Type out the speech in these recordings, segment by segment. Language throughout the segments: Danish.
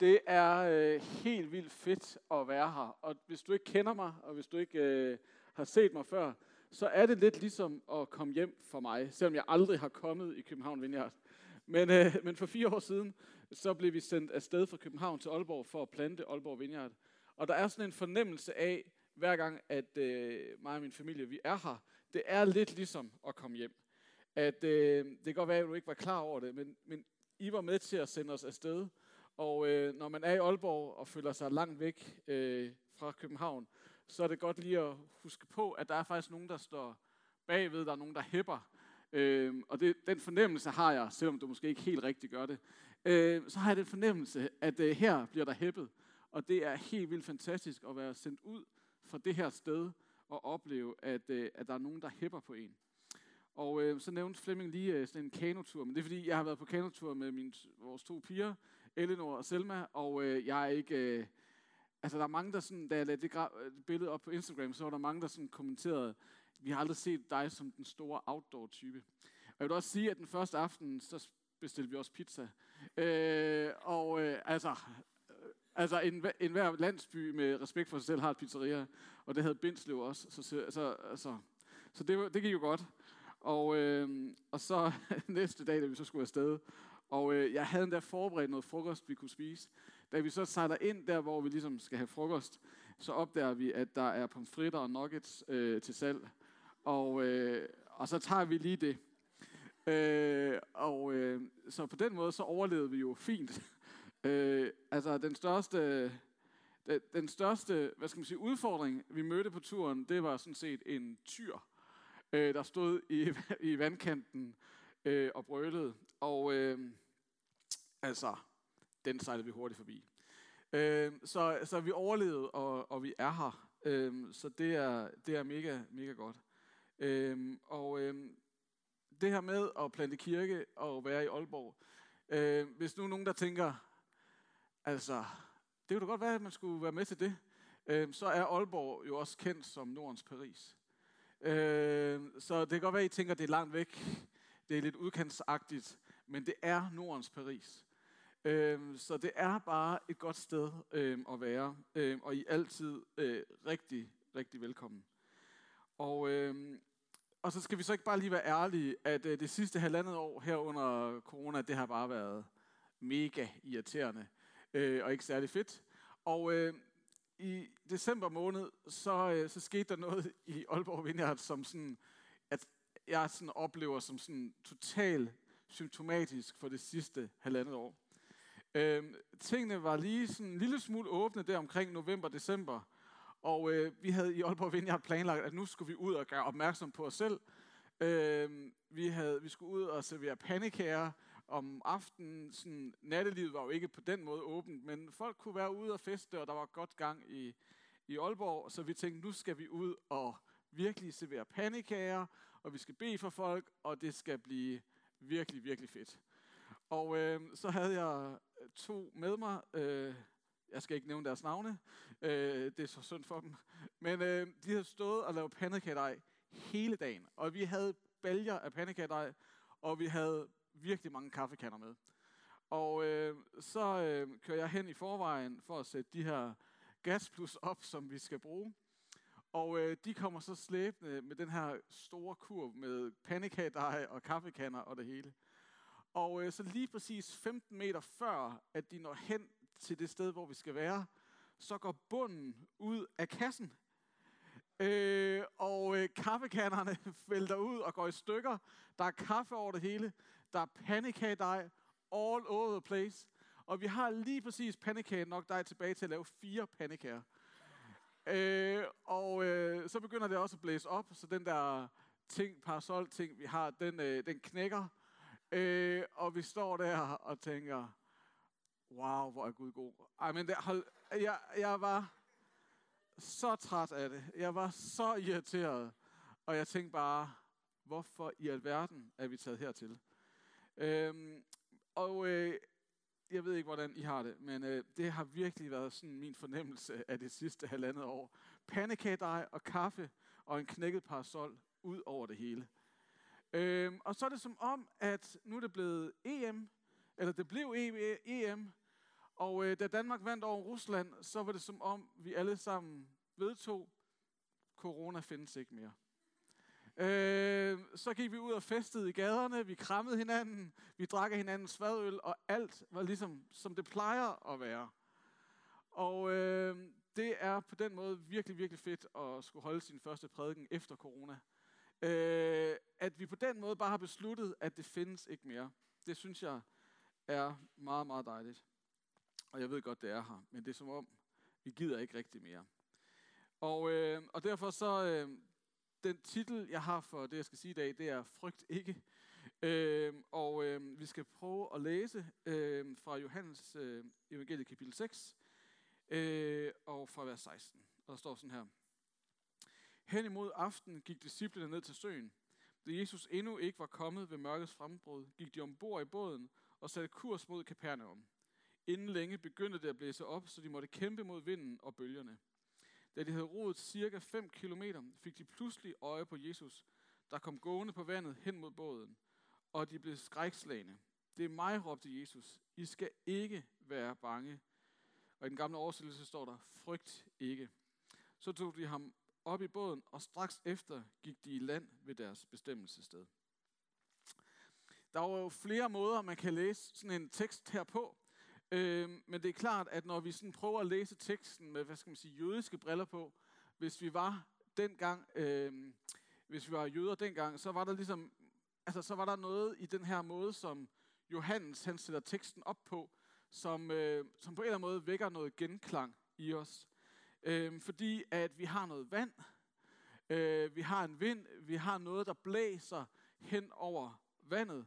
Det er øh, helt vildt fedt at være her. Og hvis du ikke kender mig, og hvis du ikke øh, har set mig før, så er det lidt ligesom at komme hjem for mig, selvom jeg aldrig har kommet i København Vineyard. Men, øh, men for fire år siden, så blev vi sendt afsted fra København til Aalborg for at plante Aalborg Vineyard. Og der er sådan en fornemmelse af, hver gang, at øh, mig og min familie, vi er her, det er lidt ligesom at komme hjem. At øh, det kan godt være, at du ikke var klar over det, men, men I var med til at sende os afsted. Og øh, når man er i Aalborg og føler sig langt væk øh, fra København, så er det godt lige at huske på, at der er faktisk nogen, der står bagved, der er nogen, der hæpper. Øh, og det, den fornemmelse har jeg, selvom du måske ikke helt rigtigt gør det. Øh, så har jeg den fornemmelse, at øh, her bliver der hæppet. Og det er helt vildt fantastisk at være sendt ud fra det her sted og opleve, at, øh, at der er nogen, der hæpper på en. Og øh, så nævnte Flemming lige øh, sådan en kanotur, men det er fordi, jeg har været på kanotur med mine, vores to piger, Elinor og Selma, og øh, jeg er ikke... Øh, altså, der er mange, der sådan, da jeg lagde det øh, billede op på Instagram, så var der mange, der sådan kommenterede, vi har aldrig set dig som den store outdoor-type. Og jeg vil også sige, at den første aften, så bestilte vi også pizza. Øh, og øh, altså, øh, altså en, en hver landsby med respekt for sig selv har et pizzeria, og det havde Bindslev også. Så, så, altså, altså, så det, det gik jo godt. Og, øh, og så næste dag, da vi så skulle afsted, og øh, jeg havde endda forberedt noget frokost, vi kunne spise. Da vi så sejler ind der, hvor vi ligesom skal have frokost, så opdager vi, at der er pomfritter og nuggets øh, til salg. Og, øh, og så tager vi lige det. Øh, og øh, så på den måde, så overlevede vi jo fint. øh, altså den største, den, den største, hvad skal man sige, udfordring, vi mødte på turen, det var sådan set en tyr, øh, der stod i, i vandkanten øh, og brølede. Og øh, altså, den sejlede vi hurtigt forbi. Øh, så, så vi overlevede, og, og vi er her. Øh, så det er, det er mega, mega godt. Øh, og øh, det her med at plante kirke og være i Aalborg, øh, hvis nu er nogen, der tænker, altså, det kunne da godt være, at man skulle være med til det, øh, så er Aalborg jo også kendt som Nordens Paris. Øh, så det kan godt være, at I tænker, at det er langt væk, det er lidt udkantsagtigt, men det er Nordens Paris. Øhm, så det er bare et godt sted øhm, at være, øhm, og I er altid øh, rigtig, rigtig velkommen. Og, øhm, og så skal vi så ikke bare lige være ærlige, at øh, det sidste halvandet år her under corona, det har bare været mega irriterende øh, og ikke særlig fedt. Og øh, i december måned, så, øh, så skete der noget i Aalborg Vineyard, som sådan, at jeg sådan oplever som sådan total symptomatisk for det sidste halvandet år. Øh, tingene var lige sådan en lille smule åbne der omkring november-december, og øh, vi havde i Aalborg Vineyard planlagt, at nu skulle vi ud og gøre opmærksom på os selv. Øh, vi, havde, vi skulle ud og servere pandekager om aftenen. Sådan, nattelivet var jo ikke på den måde åbent, men folk kunne være ude og feste, og der var godt gang i, i Aalborg, så vi tænkte, nu skal vi ud og virkelig servere pandekager, og vi skal bede for folk, og det skal blive virkelig, virkelig fedt. Og øh, så havde jeg øh, to med mig. Øh, jeg skal ikke nævne deres navne. Øh, det er så synd for dem. Men øh, de havde stået og lavet pandekagedej hele dagen. Og vi havde baljer af pandekagedej, og vi havde virkelig mange kaffekander med. Og øh, så øh, kører jeg hen i forvejen for at sætte de her gasplus op, som vi skal bruge. Og øh, de kommer så slæbende med den her store kurv med pandekagedej og kaffekander og det hele. Og øh, så lige præcis 15 meter før, at de når hen til det sted, hvor vi skal være, så går bunden ud af kassen. Øh, og øh, kaffekanderne vælter ud og går i stykker. Der er kaffe over det hele. Der er pandekagedej all over the place. Og vi har lige præcis pandekage nok dej tilbage til at lave fire pandekager. Øh, og øh, så begynder det også at blæse op, så den der ting, parasol ting, vi har, den, øh, den knækker. Øh, og vi står der og tænker, wow, hvor er Gud god. Ej, men det, hold, jeg, jeg var så træt af det. Jeg var så irriteret. Og jeg tænkte bare, hvorfor i alverden er vi taget hertil? Øhm, og øh, jeg ved ikke, hvordan I har det, men øh, det har virkelig været sådan min fornemmelse af det sidste halvandet år. Pandekagedej og kaffe og en knækket parasol ud over det hele. Øh, og så er det som om, at nu er det blevet EM, eller det blev EM, og øh, da Danmark vandt over Rusland, så var det som om, vi alle sammen vedtog, corona findes ikke mere. Øh, så gik vi ud og festede i gaderne, vi krammede hinanden, vi drak af hinandens fadøl, og alt var ligesom, som det plejer at være. Og øh, det er på den måde virkelig, virkelig fedt at skulle holde sin første prædiken efter corona. Øh, at vi på den måde bare har besluttet, at det findes ikke mere. Det synes jeg er meget, meget dejligt. Og jeg ved godt, det er her, men det er som om, vi gider ikke rigtig mere. Og, øh, og derfor så, øh, den titel, jeg har for det, jeg skal sige i dag, det er Frygt ikke. Øh, og øh, vi skal prøve at læse øh, fra Johannes øh, evangeliet kapitel 6, øh, og fra vers 16. Og der står sådan her. Hen imod aften gik disciplene ned til søen. Da Jesus endnu ikke var kommet ved mørkets frembrud, gik de ombord i båden og satte kurs mod Kapernaum. Inden længe begyndte det at blæse op, så de måtte kæmpe mod vinden og bølgerne. Da de havde roet cirka 5 km, fik de pludselig øje på Jesus, der kom gående på vandet hen mod båden, og de blev skrækslagende. Det er mig, råbte Jesus. I skal ikke være bange. Og i den gamle oversættelse står der, frygt ikke. Så tog de ham op i båden, og straks efter gik de i land ved deres bestemmelsessted. Der er jo flere måder, man kan læse sådan en tekst her på. Øh, men det er klart, at når vi sådan prøver at læse teksten med, hvad skal man sige, jødiske briller på, hvis vi var dengang, øh, hvis vi var jøder dengang, så var der ligesom, altså så var der noget i den her måde, som Johannes han sætter teksten op på, som, øh, som på en eller anden måde vækker noget genklang i os. Øh, fordi at vi har noget vand, øh, vi har en vind, vi har noget, der blæser hen over vandet.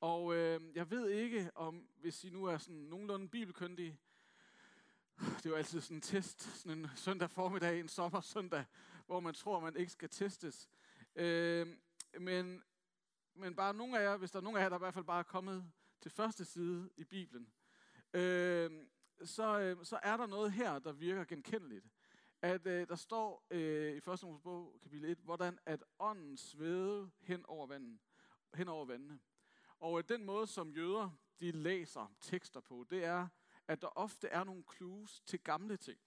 Og øh, jeg ved ikke, om hvis I nu er sådan nogenlunde bibelkyndige, det er jo altid sådan en test, sådan en søndag formiddag, en sommersøndag, hvor man tror, man ikke skal testes. Øh, men, men bare nogle af jer, hvis der er nogle af jer, der i hvert fald bare er kommet til første side i Bibelen, øh, så, øh, så er der noget her, der virker genkendeligt. At øh, der står øh, i 1. Mosebog kapitel 1, hvordan at ånden svede hen over, vandet, hen over vandene. Og øh, den måde, som jøder de læser tekster på, det er, at der ofte er nogle clues til gamle ting.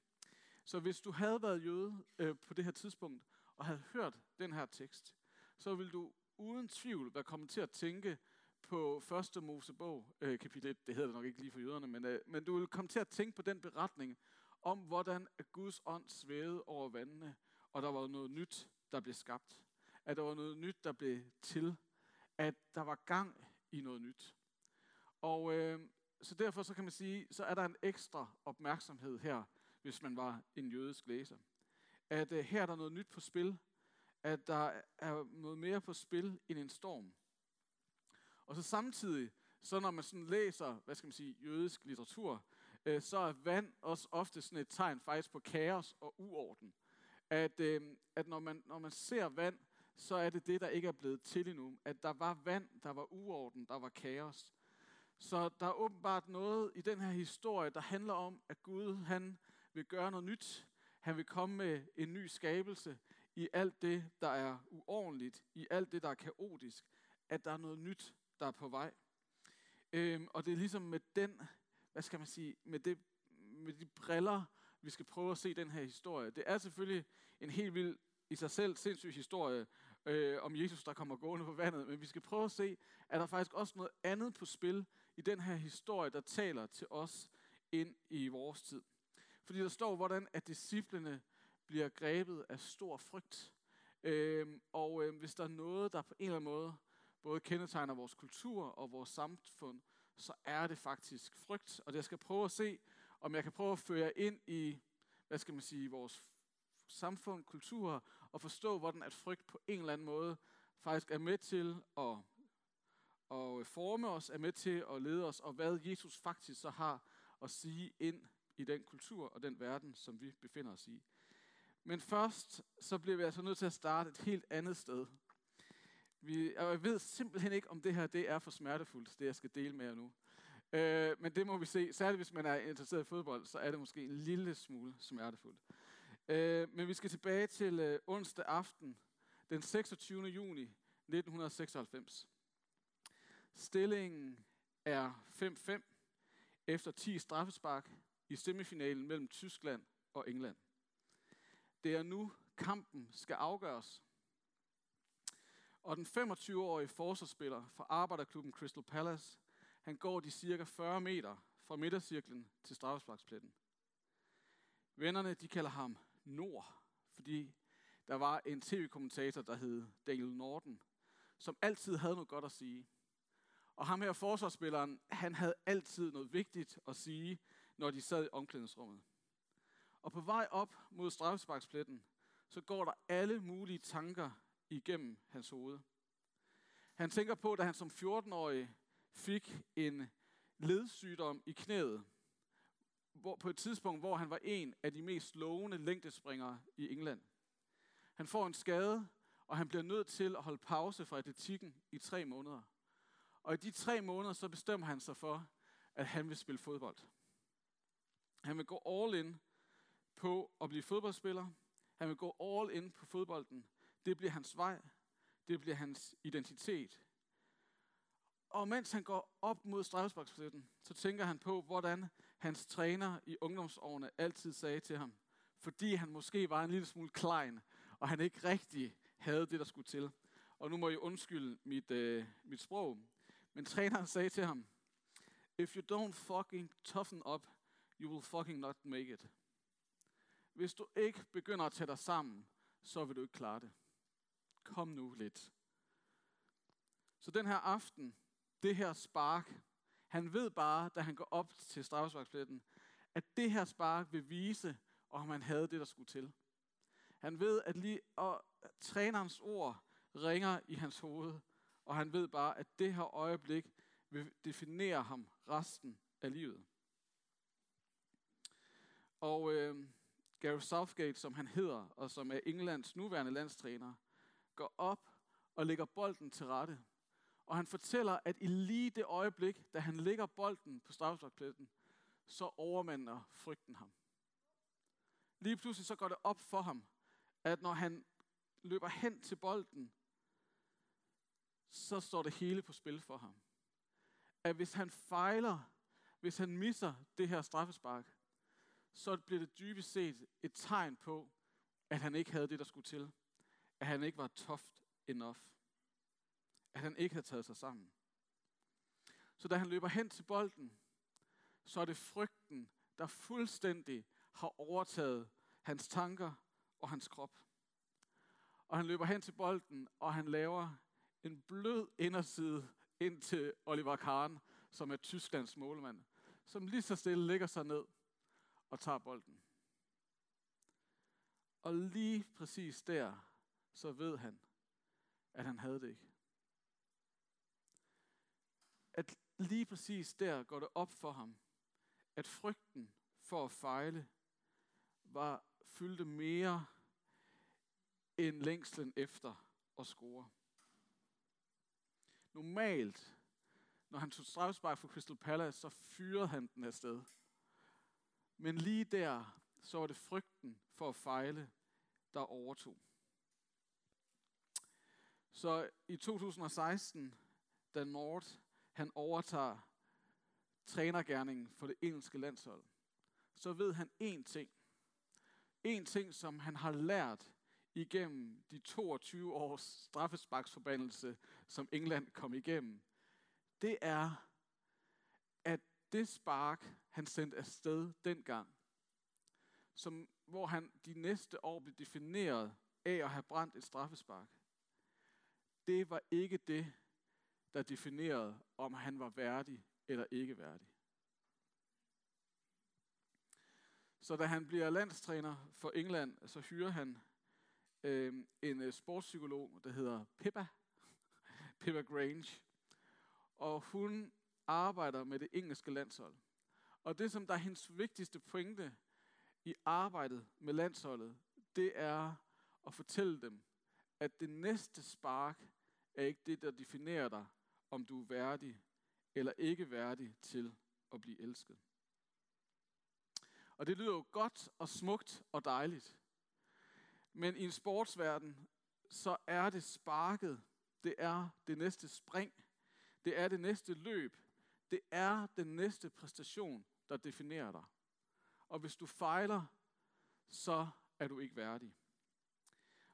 Så hvis du havde været jøde øh, på det her tidspunkt, og havde hørt den her tekst, så vil du uden tvivl være kommet til at tænke på 1. Mosebog, øh, kapitel 1, det hedder det nok ikke lige for jøderne, men, øh, men du vil komme til at tænke på den beretning om, hvordan Guds ånd svævede over vandene, og der var noget nyt, der blev skabt. At der var noget nyt, der blev til. At der var gang i noget nyt. Og øh, så derfor så kan man sige, så er der en ekstra opmærksomhed her, hvis man var en jødisk læser. At øh, her er der noget nyt på spil, at der er noget mere på spil end en storm. Og så samtidig, så når man sådan læser, hvad skal man sige, jødisk litteratur, øh, så er vand også ofte sådan et tegn faktisk på kaos og uorden. At, øh, at når, man, når man ser vand, så er det det, der ikke er blevet til endnu. At der var vand, der var uorden, der var kaos. Så der er åbenbart noget i den her historie, der handler om, at Gud han vil gøre noget nyt. Han vil komme med en ny skabelse i alt det, der er uordentligt, i alt det, der er kaotisk. At der er noget nyt, der er på vej. Øhm, og det er ligesom med den, hvad skal man sige, med, det, med de briller, vi skal prøve at se den her historie. Det er selvfølgelig en helt vild i sig selv sindssyg historie øh, om Jesus, der kommer gående på vandet, men vi skal prøve at se, at der faktisk også noget andet på spil i den her historie, der taler til os ind i vores tid. Fordi der står, hvordan at disciplene bliver grebet af stor frygt. Øh, og øh, hvis der er noget, der på en eller anden måde både kendetegner vores kultur og vores samfund, så er det faktisk frygt. Og jeg skal prøve at se, om jeg kan prøve at føre ind i, hvad skal man sige, vores samfund, kultur, og forstå, hvordan at frygt på en eller anden måde faktisk er med til at, at forme os, er med til at lede os, og hvad Jesus faktisk så har at sige ind i den kultur og den verden, som vi befinder os i. Men først, så bliver vi altså nødt til at starte et helt andet sted. Vi, og jeg ved simpelthen ikke, om det her det er for smertefuldt, det jeg skal dele med jer nu. Øh, men det må vi se. Særligt hvis man er interesseret i fodbold, så er det måske en lille smule smertefuldt. Øh, men vi skal tilbage til øh, onsdag aften, den 26. juni 1996. Stillingen er 5-5 efter 10 straffespark i semifinalen mellem Tyskland og England. Det er nu, kampen skal afgøres. Og den 25-årige forsvarsspiller fra arbejderklubben Crystal Palace, han går de cirka 40 meter fra midtercirklen til straffesparkspletten. Vennerne, de kalder ham Nord, fordi der var en tv-kommentator, der hed Daniel Norton, som altid havde noget godt at sige. Og ham her forsvarsspilleren, han havde altid noget vigtigt at sige, når de sad i omklædningsrummet. Og på vej op mod straffesparkspletten, så går der alle mulige tanker igennem hans hoved. Han tænker på, da han som 14-årig fik en ledsygdom i knæet, hvor, på et tidspunkt, hvor han var en af de mest lovende længdespringere i England. Han får en skade, og han bliver nødt til at holde pause fra atletikken i tre måneder. Og i de tre måneder, så bestemmer han sig for, at han vil spille fodbold. Han vil gå all in på at blive fodboldspiller. Han vil gå all in på fodbolden. Det bliver hans vej. Det bliver hans identitet. Og mens han går op mod strafsparkspladsen, så tænker han på, hvordan hans træner i ungdomsårene altid sagde til ham, fordi han måske var en lille smule klein, og han ikke rigtig havde det, der skulle til. Og nu må jeg undskylde mit, øh, mit sprog. Men træneren sagde til ham, If you don't fucking toughen up, you will fucking not make it. Hvis du ikke begynder at tage dig sammen, så vil du ikke klare det. Kom nu lidt. Så den her aften, det her spark, han ved bare, da han går op til straffesparkspletten, at det her spark vil vise, om han havde det, der skulle til. Han ved, at lige, og trænerens ord ringer i hans hoved, og han ved bare, at det her øjeblik vil definere ham resten af livet. Og øh, Gareth Southgate, som han hedder, og som er Englands nuværende landstræner, går op og lægger bolden til rette. Og han fortæller, at i lige det øjeblik, da han lægger bolden på straffesparkpletten, så overmander frygten ham. Lige pludselig så går det op for ham, at når han løber hen til bolden, så står det hele på spil for ham. At hvis han fejler, hvis han misser det her straffespark, så bliver det dybest set et tegn på, at han ikke havde det, der skulle til. At han ikke var tough enough. At han ikke havde taget sig sammen. Så da han løber hen til bolden, så er det frygten, der fuldstændig har overtaget hans tanker og hans krop. Og han løber hen til bolden, og han laver en blød inderside ind til Oliver Kahn, som er Tysklands målmand, som lige så stille lægger sig ned og tager bolden. Og lige præcis der, så ved han, at han havde det ikke. At lige præcis der går det op for ham, at frygten for at fejle var fyldte mere end længslen efter at score. Normalt, når han tog straffespark for Crystal Palace, så fyrede han den afsted. Men lige der, så var det frygten for at fejle, der overtog. Så i 2016, da Nord han overtager trænergærningen for det engelske landshold, så ved han én ting. En ting, som han har lært igennem de 22 års straffesparksforbandelse, som England kom igennem, det er, at det spark, han sendte afsted dengang, som, hvor han de næste år blev defineret af at have brændt et straffespark, det var ikke det, der definerede, om han var værdig eller ikke værdig. Så da han bliver landstræner for England, så hyrer han øh, en øh, sportspsykolog, der hedder Pippa, Pippa Grange. Og hun arbejder med det engelske landshold. Og det, som der er hendes vigtigste pointe i arbejdet med landsholdet, det er at fortælle dem, at det næste spark er ikke det, der definerer dig, om du er værdig eller ikke værdig til at blive elsket. Og det lyder jo godt og smukt og dejligt. Men i en sportsverden, så er det sparket, det er det næste spring, det er det næste løb, det er den næste præstation, der definerer dig. Og hvis du fejler, så er du ikke værdig.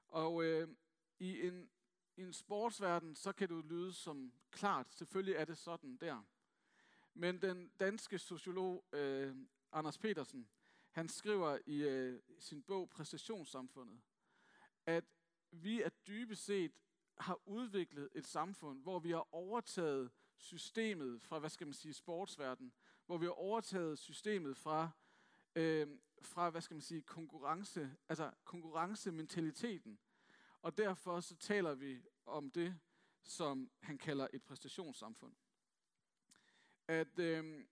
Og øh, i en, i en sportsverden, så kan du lyde som klart, selvfølgelig er det sådan der. Men den danske sociolog øh, Anders Petersen, han skriver i øh, sin bog Præstationssamfundet, at vi er dybest set har udviklet et samfund, hvor vi har overtaget systemet fra, hvad skal man sige, sportsverden, hvor vi har overtaget systemet fra, øh, fra hvad skal man sige, konkurrence, altså konkurrencementaliteten. Og derfor så taler vi om det, som han kalder et præstationssamfund. At øh,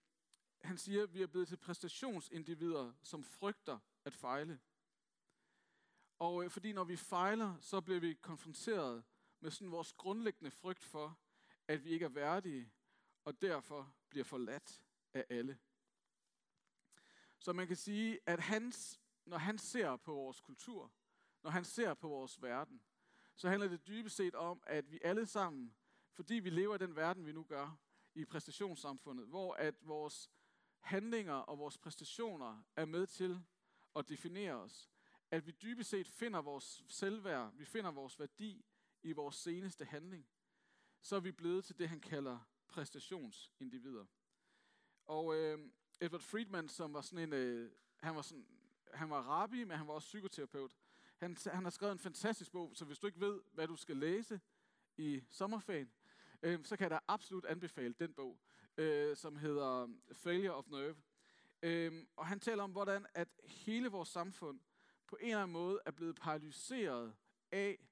han siger, at vi er blevet til præstationsindivider, som frygter at fejle. Og øh, fordi når vi fejler, så bliver vi konfronteret med sådan vores grundlæggende frygt for, at vi ikke er værdige, og derfor bliver forladt af alle. Så man kan sige, at hans, når han ser på vores kultur, når han ser på vores verden, så handler det dybest set om, at vi alle sammen, fordi vi lever i den verden, vi nu gør, i præstationssamfundet, hvor at vores handlinger og vores præstationer er med til at definere os, at vi dybest set finder vores selvværd, vi finder vores værdi i vores seneste handling, så er vi blevet til det, han kalder præstationsindivider. Og øh, Edward Friedman, som var sådan en, øh, han var sådan, han var rabbi, men han var også psykoterapeut. Han, han har skrevet en fantastisk bog, så hvis du ikke ved, hvad du skal læse i sommerferien, øh, så kan jeg da absolut anbefale den bog, øh, som hedder Failure of Nerve. Øh, og han taler om, hvordan at hele vores samfund på en eller anden måde er blevet paralyseret af,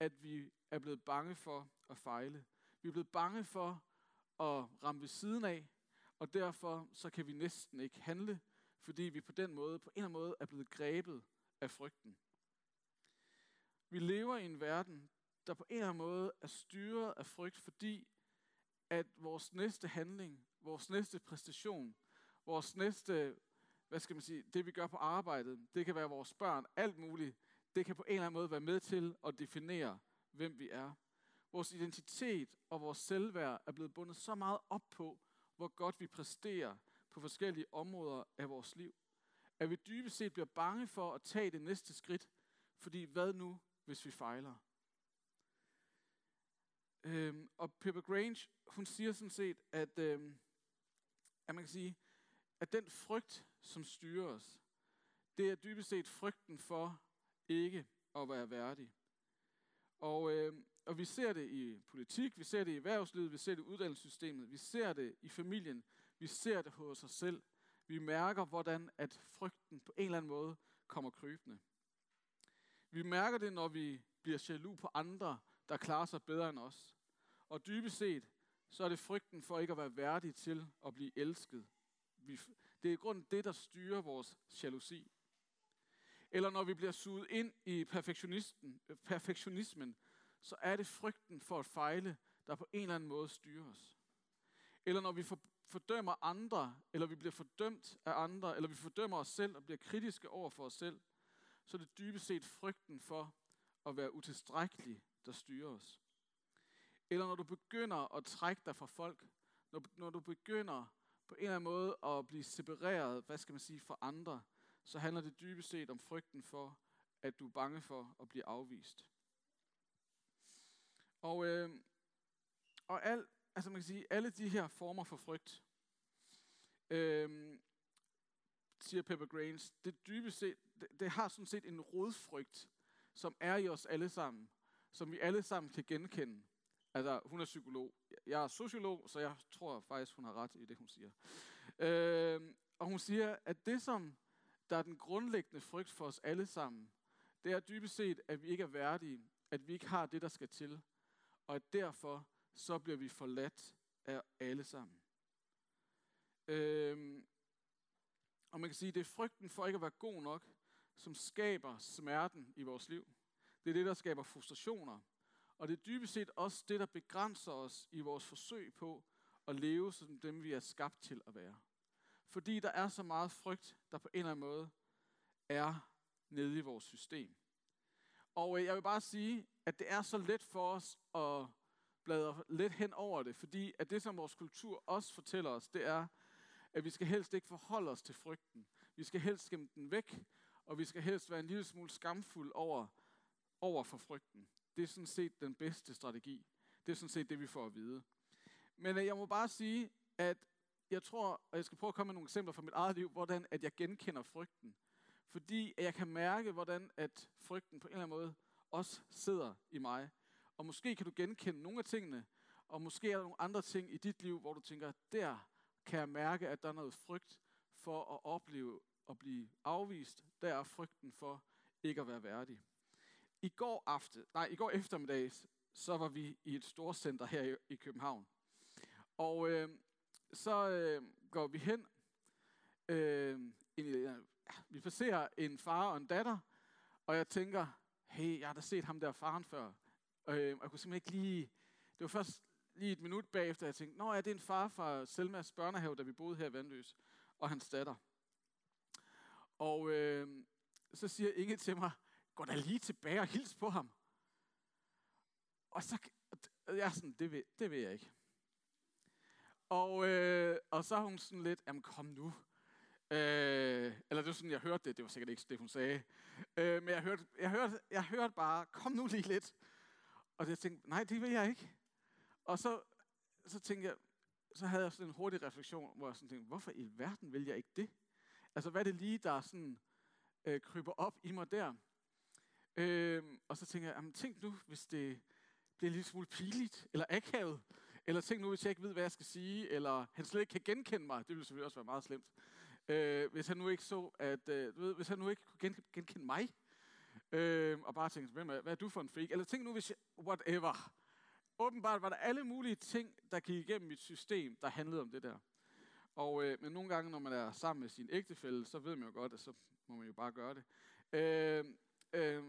at vi er blevet bange for at fejle. Vi er blevet bange for at ramme ved siden af, og derfor så kan vi næsten ikke handle, fordi vi på den måde, på en eller anden måde, er blevet grebet af frygten. Vi lever i en verden, der på en eller anden måde er styret af frygt, fordi at vores næste handling, vores næste præstation, vores næste, hvad skal man sige, det vi gør på arbejdet, det kan være vores børn, alt muligt, det kan på en eller anden måde være med til at definere, hvem vi er. Vores identitet og vores selvværd er blevet bundet så meget op på, hvor godt vi præsterer på forskellige områder af vores liv. At vi dybest set bliver bange for at tage det næste skridt, fordi hvad nu, hvis vi fejler? Øhm, og Pippa Grange, hun siger sådan set, at, øhm, at man kan sige, at den frygt, som styrer os, det er dybest set frygten for ikke at være værdig. Og, øh, og vi ser det i politik, vi ser det i erhvervslivet, vi ser det i uddannelsessystemet, vi ser det i familien, vi ser det hos os selv. Vi mærker, hvordan at frygten på en eller anden måde kommer krybende. Vi mærker det, når vi bliver jaloux på andre, der klarer sig bedre end os. Og dybest set, så er det frygten for ikke at være værdig til at blive elsket. det er i grunden det, der styrer vores jalousi. Eller når vi bliver suget ind i perfektionisten, perfektionismen, så er det frygten for at fejle, der på en eller anden måde styrer os. Eller når vi fordømmer andre, eller vi bliver fordømt af andre, eller vi fordømmer os selv og bliver kritiske over for os selv, så er det dybest set frygten for at være utilstrækkelig, der styrer os. Eller når du begynder at trække dig fra folk, når, når du begynder på en eller anden måde at blive separeret, hvad skal man sige, fra andre, så handler det dybest set om frygten for, at du er bange for at blive afvist. Og, øh, og al, altså man kan sige, alle de her former for frygt, øh, siger Pepper Grains, det dybest set, det, det har sådan set en rodfrygt, som er i os alle sammen, som vi alle sammen kan genkende. Altså, hun er psykolog. Jeg er sociolog, så jeg tror faktisk, hun har ret i det, hun siger. Øh, og hun siger, at det, som der er den grundlæggende frygt for os alle sammen, det er dybest set, at vi ikke er værdige, at vi ikke har det, der skal til, og at derfor så bliver vi forladt af alle sammen. Øhm, og man kan sige, at det er frygten for ikke at være god nok, som skaber smerten i vores liv. Det er det, der skaber frustrationer. Og det er dybest set også det, der begrænser os i vores forsøg på at leve som dem, vi er skabt til at være. Fordi der er så meget frygt, der på en eller anden måde er nede i vores system. Og øh, jeg vil bare sige, at det er så let for os at bladre lidt hen over det, fordi at det, som vores kultur også fortæller os, det er, at vi skal helst ikke forholde os til frygten. Vi skal helst skemme den væk, og vi skal helst være en lille smule skamfuld over, over for frygten. Det er sådan set den bedste strategi. Det er sådan set det, vi får at vide. Men øh, jeg må bare sige, at jeg tror, og jeg skal prøve at komme med nogle eksempler fra mit eget liv, hvordan at jeg genkender frygten. Fordi jeg kan mærke, hvordan at frygten på en eller anden måde også sidder i mig. Og måske kan du genkende nogle af tingene, og måske er der nogle andre ting i dit liv, hvor du tænker, der kan jeg mærke, at der er noget frygt for at opleve at blive afvist. Der er frygten for ikke at være værdig. I går aften, nej, i går eftermiddag, så var vi i et storcenter her i, i København. Og øh, så øh, går vi hen, øh, ind i, ja, vi passerer en far og en datter, og jeg tænker, hey, jeg har da set ham der faren før. Øh, jeg kunne simpelthen ikke lige, det var først lige et minut bagefter, jeg tænkte, nå ja, det er en far fra Selmas børnehave, da vi boede her i Vandløs, og hans datter. Og øh, så siger Inge til mig, gå da lige tilbage og hils på ham. Og så, jeg er sådan, det vil, det vil jeg ikke. Og, øh, og så er hun sådan lidt, jamen kom nu. Øh, eller det var sådan, jeg hørte det, det var sikkert ikke det, hun sagde. Øh, men jeg hørte, jeg, hørte, jeg hørte bare, kom nu lige lidt. Og jeg tænkte, nej, det vil jeg ikke. Og så, så tænkte jeg, så havde jeg sådan en hurtig refleksion, hvor jeg sådan tænkte, hvorfor i verden vil jeg ikke det? Altså, hvad er det lige, der sådan øh, kryber op i mig der? Øh, og så tænker jeg, jamen, tænk nu, hvis det bliver lidt smule piligt, eller akavet, eller tænk nu, hvis jeg ikke ved, hvad jeg skal sige, eller han slet ikke kan genkende mig. Det ville selvfølgelig også være meget slemt. Øh, hvis han nu ikke så, at, øh, du ved, hvis han nu ikke kunne gen- genkende mig, øh, og bare tænkte, hvem er, hvad er du for en freak? Eller tænk nu, hvis jeg, whatever. Åbenbart var der alle mulige ting, der gik igennem mit system, der handlede om det der. Og, øh, men nogle gange, når man er sammen med sin ægtefælle, så ved man jo godt, at så må man jo bare gøre det. Øh, øh,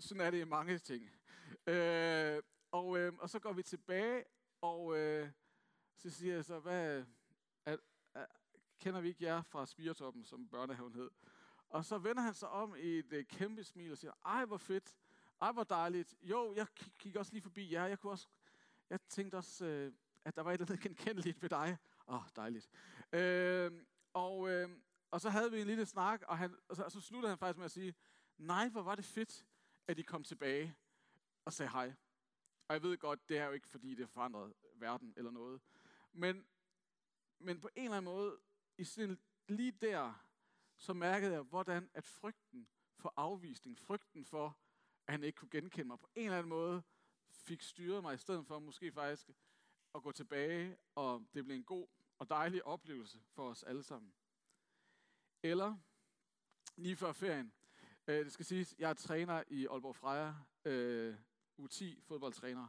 sådan er det i mange ting. Øh, og, øh, og så går vi tilbage, og øh, så siger jeg så, hvad, er, er, kender vi ikke jer fra Spiretoppen, som børnehaven hed? Og så vender han sig om i et øh, kæmpe smil og siger, ej hvor fedt, ej hvor dejligt. Jo, jeg kigger også lige forbi jer, jeg kunne også, jeg tænkte også, øh, at der var et eller andet genkendeligt ved dig. Åh, oh, dejligt. Øh, og, øh, og så havde vi en lille snak, og, han, og, så, og så sluttede han faktisk med at sige, nej, hvor var det fedt, at I kom tilbage og sagde hej. Og jeg ved godt, det er jo ikke, fordi det forandrede verden eller noget. Men, men på en eller anden måde, i sådan, lige der, så mærkede jeg, hvordan at frygten for afvisning, frygten for, at han ikke kunne genkende mig, på en eller anden måde fik styret mig, i stedet for måske faktisk at gå tilbage, og det blev en god og dejlig oplevelse for os alle sammen. Eller, lige før ferien, øh, det skal siges, jeg er træner i Aalborg Freja, øh, U10 fodboldtræner.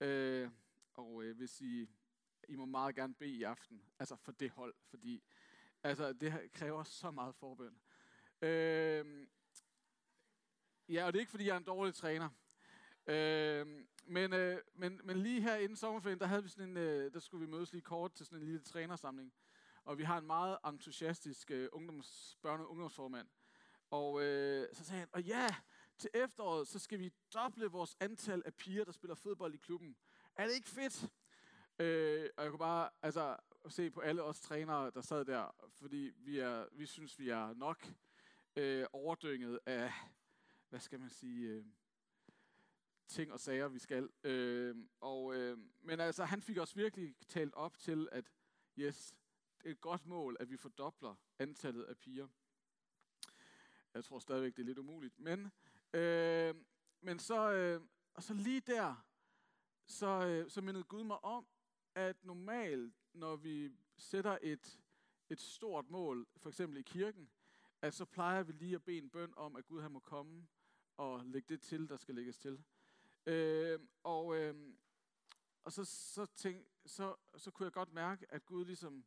Øh, og øh, hvis I, I må meget gerne bede i aften, altså for det hold, fordi altså, det kræver så meget forbøn. Øh, ja, og det er ikke fordi, jeg er en dårlig træner. Øh, men, øh, men, men lige her inden sommerferien, der, havde vi sådan en, øh, der skulle vi mødes lige kort til sådan en lille trænersamling. Og vi har en meget entusiastisk øh, ungdoms, børne- og ungdomsformand. Og øh, så sagde han, og ja, til efteråret, så skal vi doble vores antal af piger, der spiller fodbold i klubben. Er det ikke fedt? Øh, og jeg kunne bare altså, se på alle os trænere, der sad der, fordi vi, er, vi synes, vi er nok øh, overdynget af, hvad skal man sige, øh, ting og sager, vi skal. Øh, og, øh, men altså, han fik os virkelig talt op til, at yes, det er et godt mål, at vi fordobler antallet af piger. Jeg tror stadigvæk, det er lidt umuligt. Men, øh, men så, øh, og så lige der, så, øh, så mindede Gud mig om, at normalt, når vi sætter et, et stort mål, for eksempel i kirken, at så plejer vi lige at bede en bøn om, at Gud han må komme og lægge det til, der skal lægges til. Øh, og øh, og så, så, tænk, så, så kunne jeg godt mærke, at Gud ligesom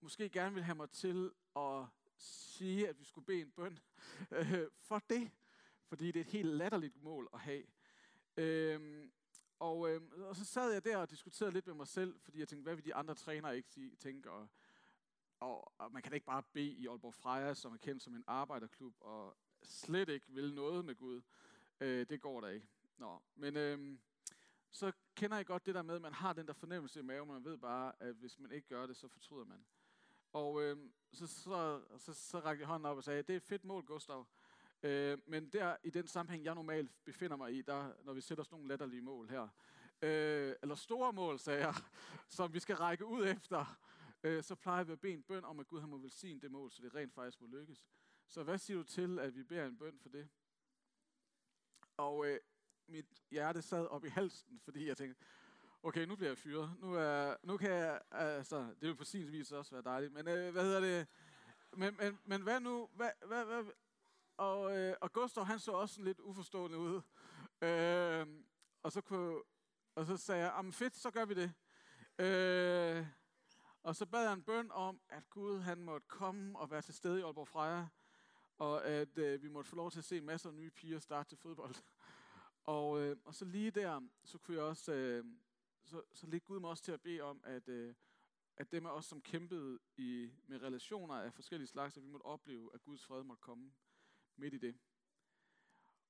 måske gerne vil have mig til at sige, at vi skulle bede en bøn øh, for det, fordi det er et helt latterligt mål at have. Øhm, og, øhm, og så sad jeg der og diskuterede lidt med mig selv, fordi jeg tænkte, hvad vil de andre trænere ikke sige, tænke? Og, og, og man kan da ikke bare bede i Aalborg Freja, som er kendt som en arbejderklub, og slet ikke vil noget med Gud. Øh, det går da ikke. Nå, men øh, så kender jeg godt det der med, at man har den der fornemmelse i maven, man ved bare, at hvis man ikke gør det, så fortryder man. Og øh, så, så, så, så rakte jeg hånden op og sagde, det er et fedt mål, Gustav. Øh, men der i den sammenhæng, jeg normalt befinder mig i, der, når vi sætter sådan nogle latterlige mål her, øh, eller store mål, sagde jeg, som vi skal række ud efter, øh, så plejer vi at bede en bøn om, at Gud han må velsigne det mål, så det rent faktisk må lykkes. Så hvad siger du til, at vi beder en bøn for det? Og øh, mit hjerte sad op i halsen, fordi jeg tænkte, okay, nu bliver jeg fyret. Nu, er, nu kan jeg, altså, det vil på sin vis også være dejligt, men øh, hvad hedder det? Men, men, men hvad nu, hvad, hvad, hvad, og, øh, og Gustav, han så også sådan lidt uforstående ud. Øh, og, så kunne, og så sagde jeg, fedt, så gør vi det. Øh, og så bad jeg en bøn om, at Gud han måtte komme og være til stede i Aalborg Freja, og at øh, vi måtte få lov til at se masser af nye piger starte til fodbold og, øh, og så lige der, så kunne jeg også, øh, så, så ligge Gud mig også til at bede om, at, øh, at dem af os, som kæmpede i, med relationer af forskellige slags, at vi måtte opleve, at Guds fred måtte komme midt i det.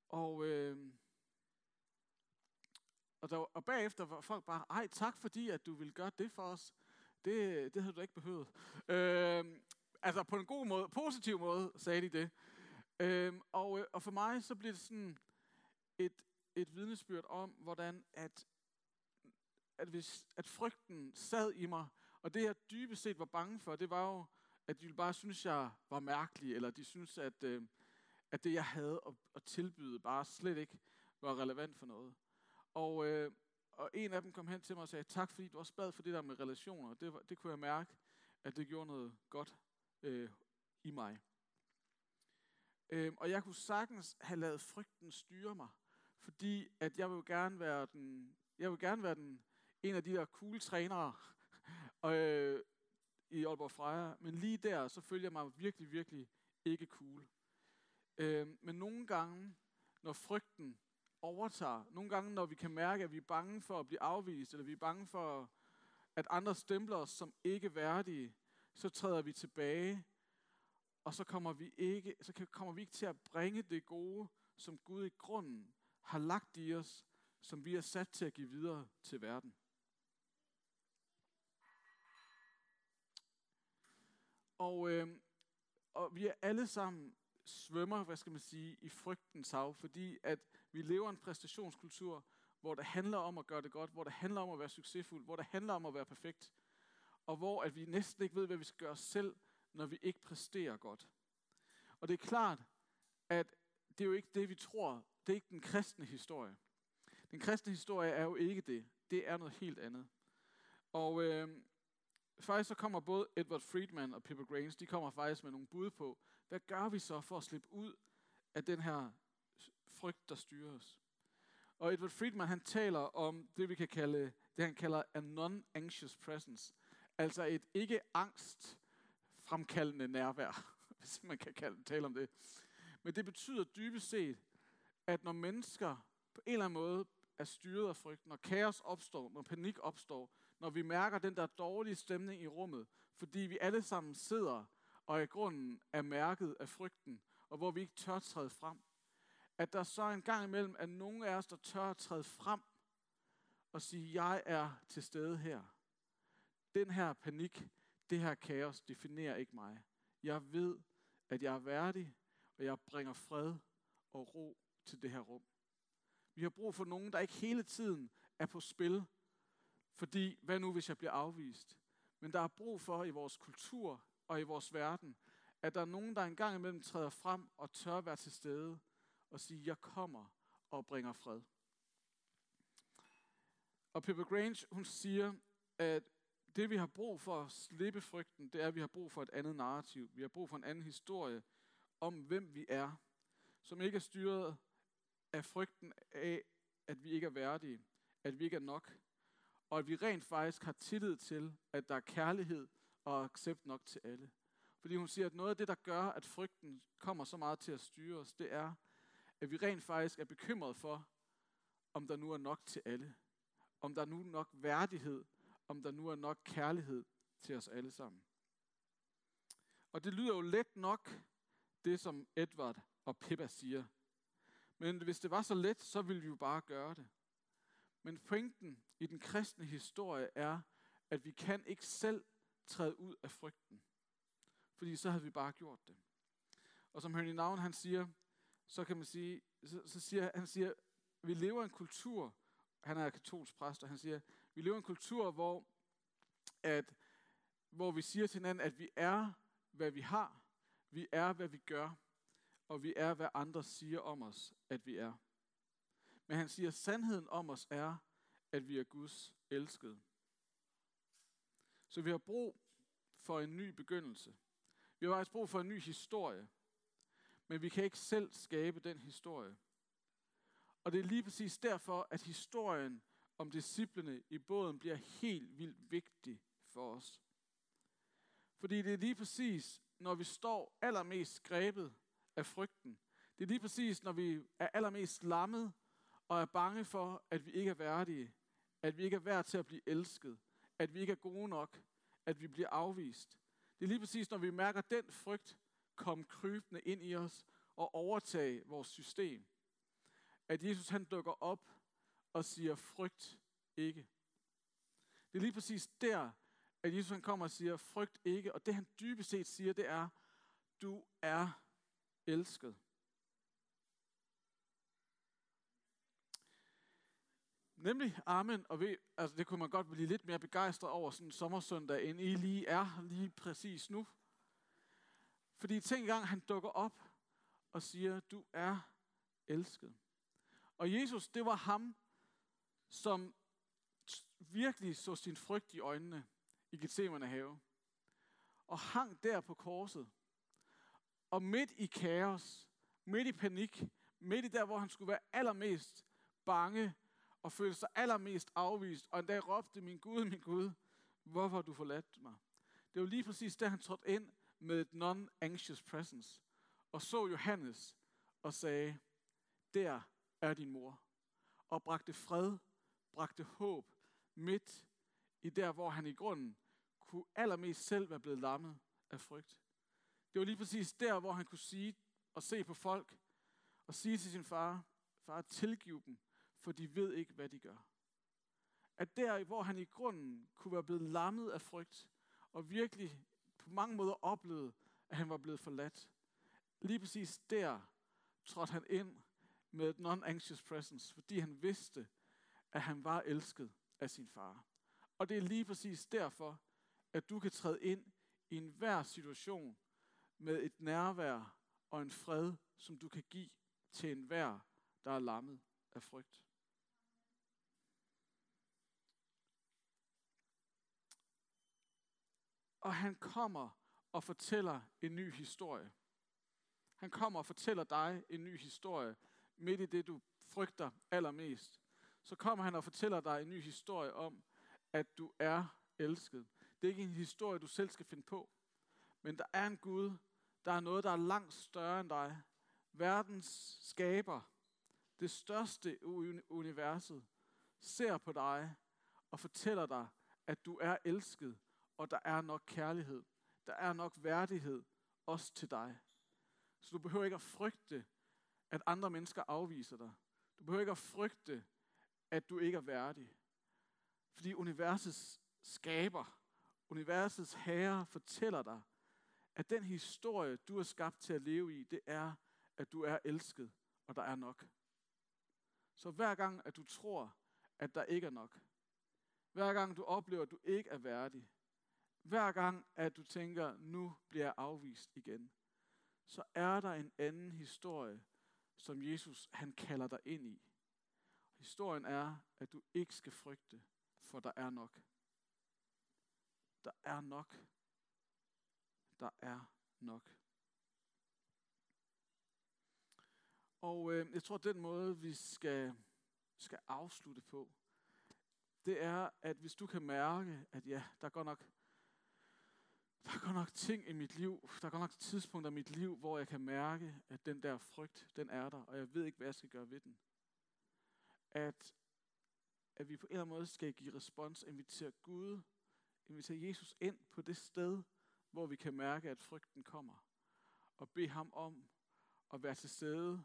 Og, øh, og, der, og bagefter var folk bare, ej tak fordi, at du vil gøre det for os. Det, det havde du ikke behøvet. Øh, altså på en god måde, positiv måde, sagde de det. Øhm, øh, og, og for mig så blev det sådan et, et vidnesbyrd om, hvordan at, at, hvis, at frygten sad i mig, og det jeg dybest set var bange for, det var jo, at de ville bare synes, jeg var mærkelig, eller de synes, at, øh, at det, jeg havde at, at tilbyde, bare slet ikke var relevant for noget. Og, øh, og en af dem kom hen til mig og sagde, tak fordi du også bad for det der med relationer. Det, det kunne jeg mærke, at det gjorde noget godt øh, i mig. Øh, og jeg kunne sagtens have lavet frygten styre mig, fordi at jeg vil gerne være den, jeg vil gerne være den, en af de der cool trænere og, øh, i Aalborg Freja, men lige der, så følger jeg mig virkelig, virkelig ikke cool. Øh, men nogle gange, når frygten overtager, nogle gange, når vi kan mærke, at vi er bange for at blive afvist, eller vi er bange for, at andre stempler os som ikke værdige, så træder vi tilbage, og så kommer vi ikke, så kommer vi ikke til at bringe det gode, som Gud i grunden har lagt i os, som vi er sat til at give videre til verden. Og, øh, og vi er alle sammen svømmer, hvad skal man sige, i frygtens hav, fordi at vi lever en præstationskultur, hvor det handler om at gøre det godt, hvor det handler om at være succesfuld, hvor det handler om at være perfekt, og hvor at vi næsten ikke ved, hvad vi skal gøre selv, når vi ikke præsterer godt. Og det er klart, at det er jo ikke det, vi tror. Det er ikke den kristne historie. Den kristne historie er jo ikke det. Det er noget helt andet. Og øh, faktisk så kommer både Edward Friedman og Pippa Grains, de kommer faktisk med nogle bud på, hvad gør vi så for at slippe ud af den her frygt, der styrer os? Og Edward Friedman, han taler om det, vi kan kalde, det han kalder a non-anxious presence. Altså et ikke angst fremkaldende nærvær, hvis man kan kalde, tale om det. Men det betyder dybest set, at når mennesker på en eller anden måde er styret af frygt, når kaos opstår, når panik opstår, når vi mærker den der dårlige stemning i rummet, fordi vi alle sammen sidder og i grunden er mærket af frygten, og hvor vi ikke tør træde frem. At der så en gang imellem er nogen af os, der tør at træde frem og sige, jeg er til stede her. Den her panik, det her kaos definerer ikke mig. Jeg ved, at jeg er værdig, og jeg bringer fred og ro til det her rum. Vi har brug for nogen, der ikke hele tiden er på spil, fordi hvad nu, hvis jeg bliver afvist? Men der er brug for i vores kultur, og i vores verden, at der er nogen, der engang imellem træder frem og tør være til stede og sige, jeg kommer og bringer fred. Og Pippa Grange, hun siger, at det vi har brug for at slippe frygten, det er, at vi har brug for et andet narrativ. Vi har brug for en anden historie om, hvem vi er, som ikke er styret af frygten af, at vi ikke er værdige, at vi ikke er nok, og at vi rent faktisk har tillid til, at der er kærlighed og accept nok til alle. Fordi hun siger, at noget af det, der gør, at frygten kommer så meget til at styre os, det er, at vi rent faktisk er bekymret for, om der nu er nok til alle. Om der nu er nok værdighed. Om der nu er nok kærlighed til os alle sammen. Og det lyder jo let nok, det som Edward og Pippa siger. Men hvis det var så let, så ville vi jo bare gøre det. Men pointen i den kristne historie er, at vi kan ikke selv træde ud af frygten. Fordi så havde vi bare gjort det. Og som Henry Navn han siger, så kan man sige, så, så siger han siger, vi lever i en kultur, han er katolsk præst, og han siger, vi lever i en kultur, hvor, at, hvor vi siger til hinanden, at vi er, hvad vi har, vi er, hvad vi gør, og vi er, hvad andre siger om os, at vi er. Men han siger, at sandheden om os er, at vi er Guds elskede. Så vi har brug for en ny begyndelse. Vi har faktisk brug for en ny historie. Men vi kan ikke selv skabe den historie. Og det er lige præcis derfor, at historien om disciplene i båden bliver helt vildt vigtig for os. Fordi det er lige præcis, når vi står allermest grebet af frygten. Det er lige præcis, når vi er allermest lammet og er bange for, at vi ikke er værdige, at vi ikke er værd til at blive elsket, at vi ikke er gode nok, at vi bliver afvist. Det er lige præcis, når vi mærker den frygt komme krybende ind i os og overtage vores system, at Jesus han dukker op og siger, frygt ikke. Det er lige præcis der, at Jesus han kommer og siger, frygt ikke. Og det han dybest set siger, det er, du er elsket. Nemlig, amen, og ved, altså det kunne man godt blive lidt mere begejstret over sådan en sommersøndag, end I lige er lige præcis nu. Fordi tænk engang, han dukker op og siger, du er elsket. Og Jesus, det var ham, som virkelig så sin frygt i øjnene i Gethsemane have. Og hang der på korset. Og midt i kaos, midt i panik, midt i der, hvor han skulle være allermest bange og følte sig allermest afvist, og endda råbte, min Gud, min Gud, hvorfor har du forladt mig? Det var lige præcis der, han trådte ind med et non-anxious presence, og så Johannes og sagde, der er din mor, og bragte fred, bragte håb midt i der, hvor han i grunden kunne allermest selv være blevet lammet af frygt. Det var lige præcis der, hvor han kunne sige og se på folk og sige til sin far, far, tilgiv dem, for de ved ikke, hvad de gør. At der, hvor han i grunden kunne være blevet lammet af frygt, og virkelig på mange måder oplevede, at han var blevet forladt. Lige præcis der trådte han ind med et non-anxious presence, fordi han vidste, at han var elsket af sin far. Og det er lige præcis derfor, at du kan træde ind i enhver situation med et nærvær og en fred, som du kan give til enhver, der er lammet af frygt. Og han kommer og fortæller en ny historie. Han kommer og fortæller dig en ny historie, midt i det, du frygter allermest. Så kommer han og fortæller dig en ny historie om, at du er elsket. Det er ikke en historie, du selv skal finde på. Men der er en Gud, der er noget, der er langt større end dig. Verdens skaber, det største universet, ser på dig og fortæller dig, at du er elsket, og der er nok kærlighed. Der er nok værdighed også til dig. Så du behøver ikke at frygte, at andre mennesker afviser dig. Du behøver ikke at frygte, at du ikke er værdig. Fordi universets skaber, universets herre fortæller dig, at den historie, du er skabt til at leve i, det er, at du er elsket, og der er nok. Så hver gang, at du tror, at der ikke er nok, hver gang du oplever, at du ikke er værdig, hver gang, at du tænker, nu bliver jeg afvist igen, så er der en anden historie, som Jesus han kalder dig ind i. Historien er, at du ikke skal frygte, for der er nok. Der er nok. Der er nok. Og øh, jeg tror, at den måde, vi skal, skal afslutte på, det er, at hvis du kan mærke, at ja, der går nok der er godt nok ting i mit liv, der er godt nok tidspunkter i mit liv, hvor jeg kan mærke, at den der frygt, den er der, og jeg ved ikke, hvad jeg skal gøre ved den. At, at vi på en eller anden måde skal give respons, invitere Gud, invitere Jesus ind på det sted, hvor vi kan mærke, at frygten kommer. Og bede ham om at være til stede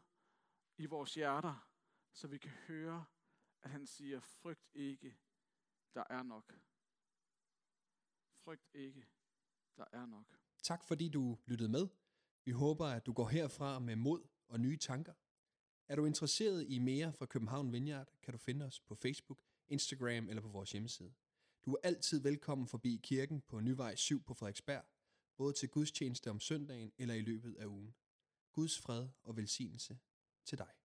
i vores hjerter, så vi kan høre, at han siger, frygt ikke, der er nok. Frygt ikke, der er nok. Tak fordi du lyttede med. Vi håber, at du går herfra med mod og nye tanker. Er du interesseret i mere fra København Vineyard, kan du finde os på Facebook, Instagram eller på vores hjemmeside. Du er altid velkommen forbi kirken på Nyvej 7 på Frederiksberg, både til gudstjeneste om søndagen eller i løbet af ugen. Guds fred og velsignelse til dig.